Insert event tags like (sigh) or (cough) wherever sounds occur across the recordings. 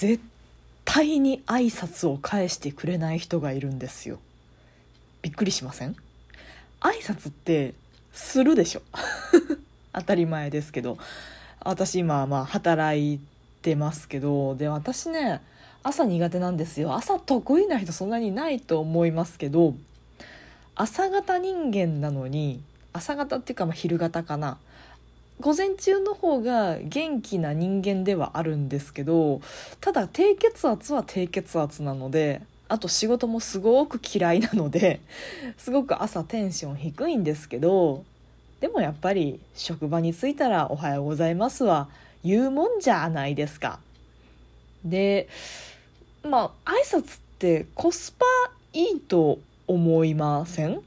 絶対に挨拶を返してくれない人がいるんですよ。びっくりしません？挨拶ってするでしょ。(laughs) 当たり前ですけど。私今まあ働いてますけど。で私ね朝苦手なんですよ。朝得意な人そんなにいないと思いますけど。朝方人間なのに朝方っていうかまあ昼方かな。午前中の方が元気な人間ではあるんですけどただ低血圧は低血圧なのであと仕事もすごく嫌いなのですごく朝テンション低いんですけどでもやっぱり職場に着いたら「おはようございます」は言うもんじゃないですか。でまあ挨拶ってコスパいいと思いません？い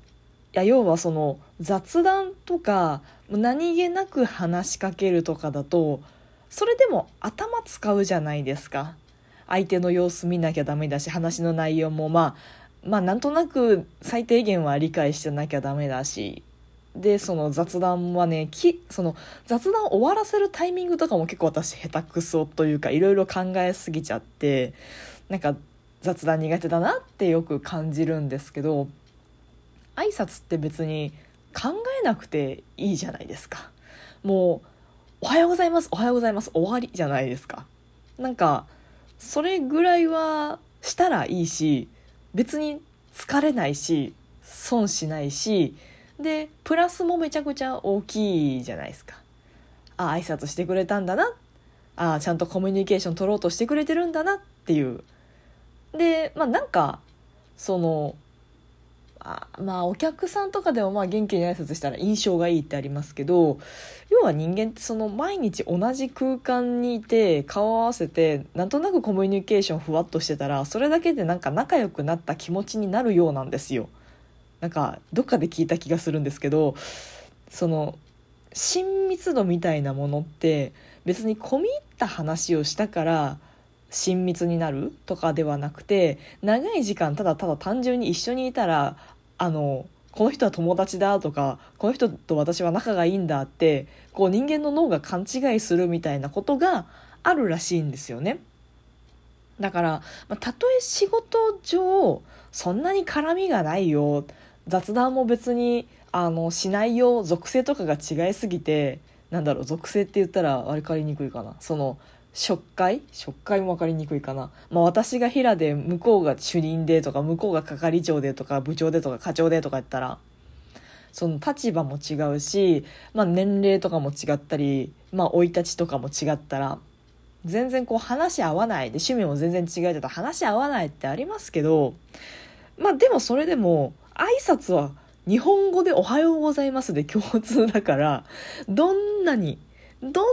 や要はその雑談とか何気なく話しかけるとかだとそれでも頭使うじゃないですか。相手の様子見なきゃダメだし話の内容もまあまあなんとなく最低限は理解してなきゃダメだし。でその雑談はねきその雑談終わらせるタイミングとかも結構私下手くそというかいろいろ考えすぎちゃってなんか雑談苦手だなってよく感じるんですけど挨拶って別に考えなくていいじゃないですか。もう「おはようございますおはようございます」終わりじゃないですか。なんかそれぐらいはしたらいいし別に疲れないし損しないしでプラスもめちゃくちゃ大きいじゃないですか。あ挨拶してくれたんだな。あちゃんとコミュニケーション取ろうとしてくれてるんだなっていう。でまあなんかそのあまあお客さんとかでもまあ元気に挨拶したら印象がいいってありますけど要は人間ってその毎日同じ空間にいて顔を合わせてなんとなくコミュニケーションふわっとしてたらそれだけでなんか仲良くなった気持ちになるようなんですよ。なんかどっかで聞いた気がするんですけどその親密度みたいなものって別に込み入った話をしたから親密になるとかではなくて長い時間ただただ単純に一緒にいたらあのこの人は友達だとかこの人と私は仲がいいんだってこう人間の脳が勘違いするみたいなことがあるらしいんですよね。だから、まあ、たとえ仕事上そんなに絡みがないよ雑談も別にあのしないよ属性とかが違いすぎてなんだろう属性って言ったら分かりにくいかなその初回？初回も分かりにくいかな、まあ、私が平で向こうが主任でとか向こうが係長でとか部長でとか課長でとか言ったらその立場も違うし、まあ、年齢とかも違ったりまあ生い立ちとかも違ったら全然こう話合わない。で趣味も全然違えてた話合わないってありますけどまあでもそれでも挨拶は日本語で「おはようございます」で共通だからどんなにどん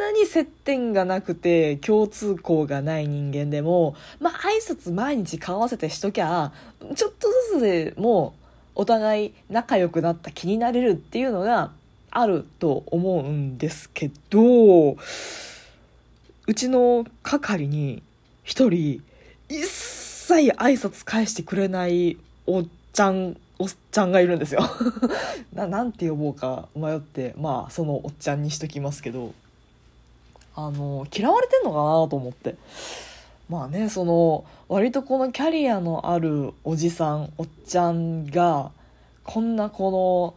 なに接点がなくて共通項がない人間でもまあ挨拶毎日顔合わせてしときゃちょっとずつでもお互い仲良くなった気になれるっていうのがあると思うんですけどうちの係に一人一切挨拶返してくれないおっちゃんおっちゃんがいるんですよ。(laughs) ななんて呼ぼうか迷ってまあそのおっちゃんにしときますけど。あの嫌われてんのかなと思って。まあねその割とこのキャリアのあるおじさんおっちゃんがこんなこの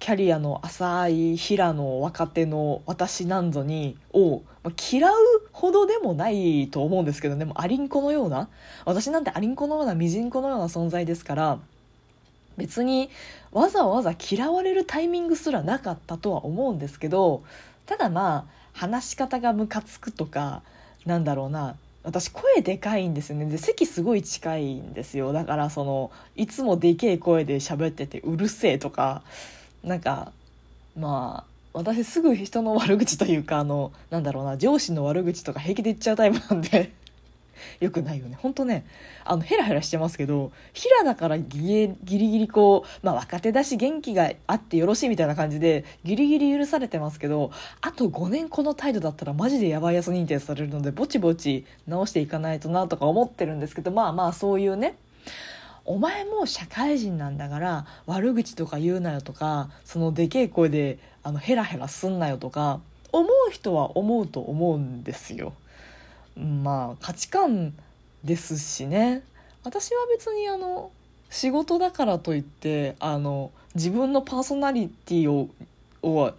キャリアの浅い平の若手の私なんぞにを嫌うほどでもないと思うんですけどでもアリンコのような私なんてアリンコのようなミジンコのような存在ですから別にわざわざ嫌われるタイミングすらなかったとは思うんですけどただまあ話し方がムカつくとかなんだろうな。私声でかいんですよね。で席すごい近いんですよ。だからそのいつもでけえ声で喋っててうるせえとか。なんかまあ私すぐ人の悪口というかあのなんだろうな。上司の悪口とか平気で言っちゃうタイプなんで。よくないよねほんとねあのヘラヘラしてますけど平だからギリギリこう、まあ、若手だし元気があってよろしいみたいな感じでギリギリ許されてますけどあと5年この態度だったらマジでやばいやつ認定されるのでぼちぼち直していかないとなとか思ってるんですけどまあまあそういうねお前も社会人なんだから悪口とか言うなよとかそのでけえ声であのヘラヘラすんなよとか思う人は思うと思うんですよ。まあ価値観ですしね。私は別にあの仕事だからといってあの自分のパーソナリティをを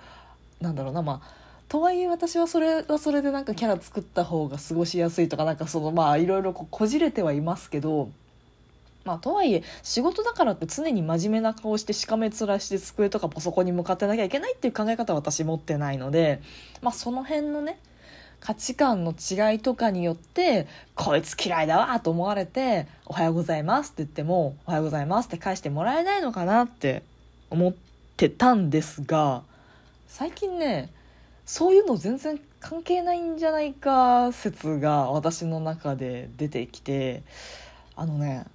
なんだろうなまあとはいえ私はそれはそれでなんかキャラ作った方が過ごしやすいとかなんかそのまあいろいろここじれてはいますけどまあとはいえ仕事だからって常に真面目な顔してしかめ面して机とかパソコンに向かってなきゃいけないっていう考え方は私持ってないのでまあその辺のね価値観の違いとかによってこいつ嫌いだわと思われて「おはようございます」って言っても「おはようございます」って返してもらえないのかなって思ってたんですが最近ねそういうの全然関係ないんじゃないか説が私の中で出てきてあのね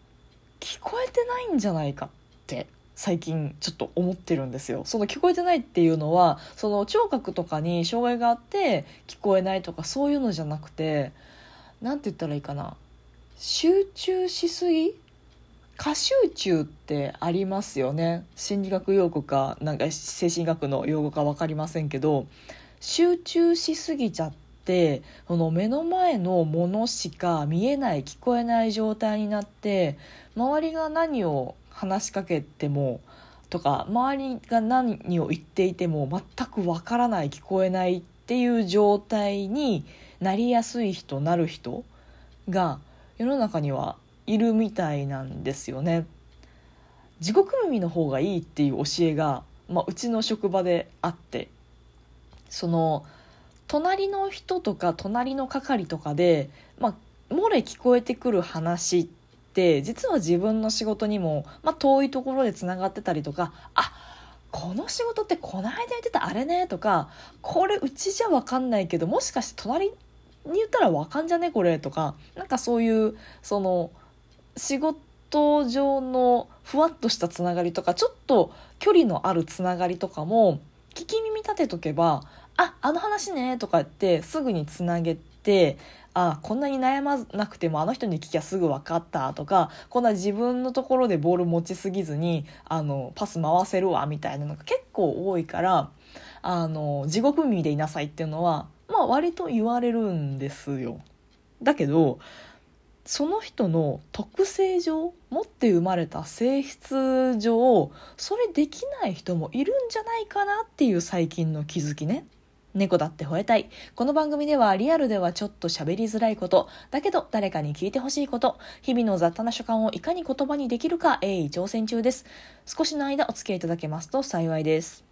聞こえてないんじゃないかって最近ちょっと思ってるんですよ。その聞こえてないっていうのはその聴覚とかに障害があって聞こえないとかそういうのじゃなくて何て言ったらいいかな。集中しすぎ？過集中ってありますよね。心理学用語かなんか精神学の用語か分かりませんけど集中しすぎちゃってその目の前のものしか見えない聞こえない状態になって周りが何を話しかけてもとか周りが何を言っていても全くわからない聞こえないっていう状態になりやすい人なる人が世の中にはいるみたいなんですよね。地獄耳の方がいいっていう教えが、まあ、うちの職場であってその隣の人とか隣の係とかで、まあ、漏れ聞こえてくる話って実は自分の仕事にも、まあ、遠いところでつながってたりとかあこの仕事ってこの間言ってたあれねとかこれうちじゃ分かんないけどもしかして隣に言ったら分かんじゃねこれとかなんかそういうその仕事上のふわっとしたつながりとかちょっと距離のあるつながりとかも聞き耳立てとけばああの話ねとかってすぐにつなげてあこんなに悩まなくてもあの人に聞きゃすぐ分かったとかこんな自分のところでボール持ちすぎずにあのパス回せるわみたいなのが結構多いからあの地獄耳でいなさいっていうのはまあ割と言われるんですよ。だけどその人の特性上持って生まれた性質上それできない人もいるんじゃないかなっていう最近の気づきね。猫だって吠えたい。この番組ではリアルではちょっと喋りづらいこと、だけど誰かに聞いてほしいこと、日々の雑多な所感をいかに言葉にできるか鋭意挑戦中です。少しの間お付き合いいただけますと幸いです。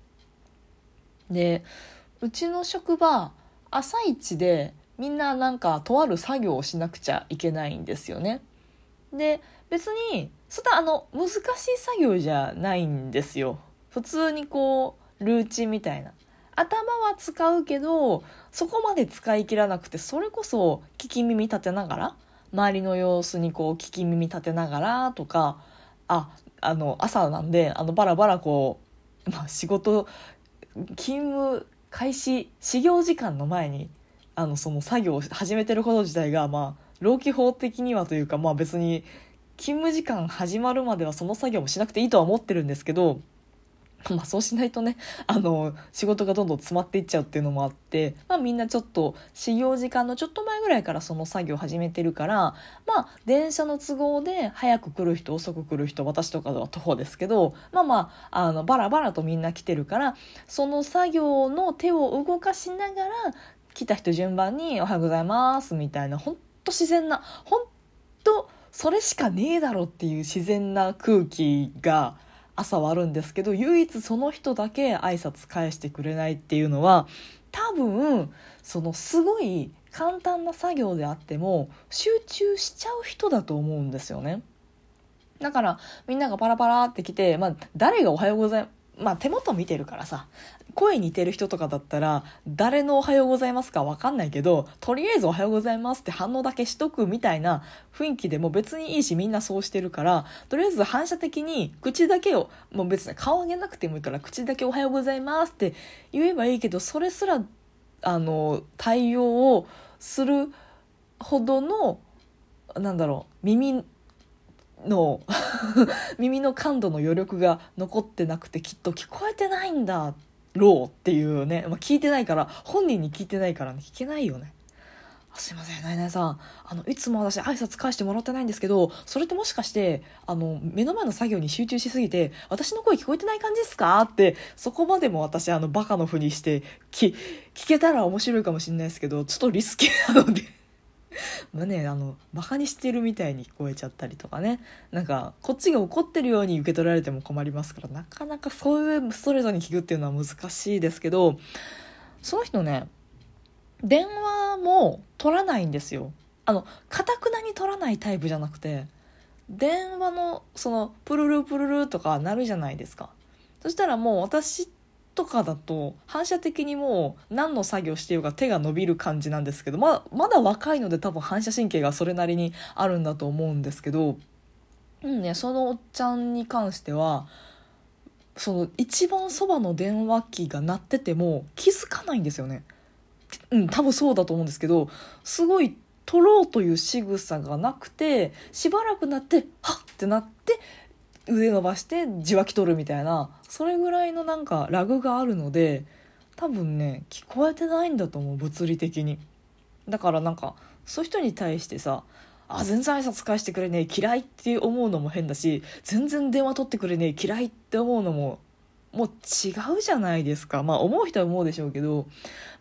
で、うちの職場、朝一でみんななんかとある作業をしなくちゃいけないんですよね。で、別に、そんなあの、難しい作業じゃないんですよ。普通にこう、ルーチンみたいな。頭は使うけどそこまで使い切らなくてそれこそ聞き耳立てながら周りの様子にこう聞き耳立てながらとかああの朝なんであのバラバラこう、まあ、仕事勤務開始始業時間の前にあのその作業を始めてること自体がまあ労基法的にはというかまあ別に勤務時間始まるまではその作業もしなくていいとは思ってるんですけど (laughs) まあそうしないとね、あの、仕事がどんどん詰まっていっちゃうっていうのもあって、まあみんなちょっと、始業時間のちょっと前ぐらいからその作業始めてるから、まあ電車の都合で早く来る人、遅く来る人、私とかは徒歩ですけど、まあまあ、あの、バラバラとみんな来てるから、その作業の手を動かしながら、来た人順番におはようございますみたいな、ほんと自然な、ほんとそれしかねえだろっていう自然な空気が、朝はあるんですけど唯一その人だけ挨拶返してくれないっていうのは多分そのすごい簡単な作業であっても集中しちゃう人だと思うんですよね。だからみんながパラパラって来て、まあ、誰がおはようございますまあ手元見てるからさ声似てる人とかだったら誰のおはようございますかわかんないけどとりあえずおはようございますって反応だけしとくみたいな雰囲気でも別にいいしみんなそうしてるからとりあえず反射的に口だけをもう別に顔上げなくてもいいから口だけおはようございますって言えばいいけどそれすらあの対応をするほどのなんだろう耳の (laughs) 耳の感度の余力が残ってなくてきっと聞こえてないんだろうっていうね、まあ、聞いてないから本人に聞いてないからね聞けないよね。すいません、ナイナイさん。あの、いつも私挨拶返してもらってないんですけど、それってもしかして、あの、目の前の作業に集中しすぎて、私の声聞こえてない感じですかって、そこまでも私、あの、バカのふりして、き、聞けたら面白いかもしれないですけど、ちょっとリスキーなので。(laughs) まあね、あの、バカにしてるみたいに聞こえちゃったりとかね。なんか、こっちが怒ってるように受け取られても困りますから、なかなかそういうストレートに聞くっていうのは難しいですけど、その人ね、電話も取らないんですよあのかたくなに取らないタイプじゃなくて電話のそのプルルプルルとか鳴るじゃないですかそしたらもう私とかだと反射的にもう何の作業してようか手が伸びる感じなんですけどままだ若いので多分反射神経がそれなりにあるんだと思うんですけど、うんね、そのおっちゃんに関してはその一番そばの電話機が鳴ってても気づかないんですよね。うん、多分そうだと思うんですけどすごい取ろうという仕草がなくてしばらくなってはっってなって腕伸ばして受話器取るみたいなそれぐらいのなんかラグがあるので多分ね聞こえてないんだと思う物理的にだからなんかそういう人に対してさあ全然挨拶返してくれねえ嫌いって思うのも変だし全然電話取ってくれねえ嫌いって思うのももう違うじゃないですかまあ思う人は思うでしょうけど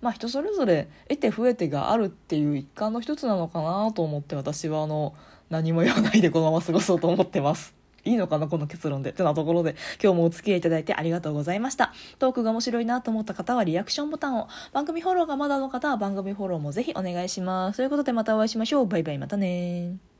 まあ人それぞれ得て増えてがあるっていう一環の一つなのかなと思って私はあの何も言わないでこのまま過ごそうと思ってます。いいのかなこの結論で。ってなところで、今日もお付き合いいただいてありがとうございました。トークが面白いなと思った方はリアクションボタンを、番組フォローがまだの方は番組フォローもぜひお願いします。ということでまたお会いしましょう。バイバイまたね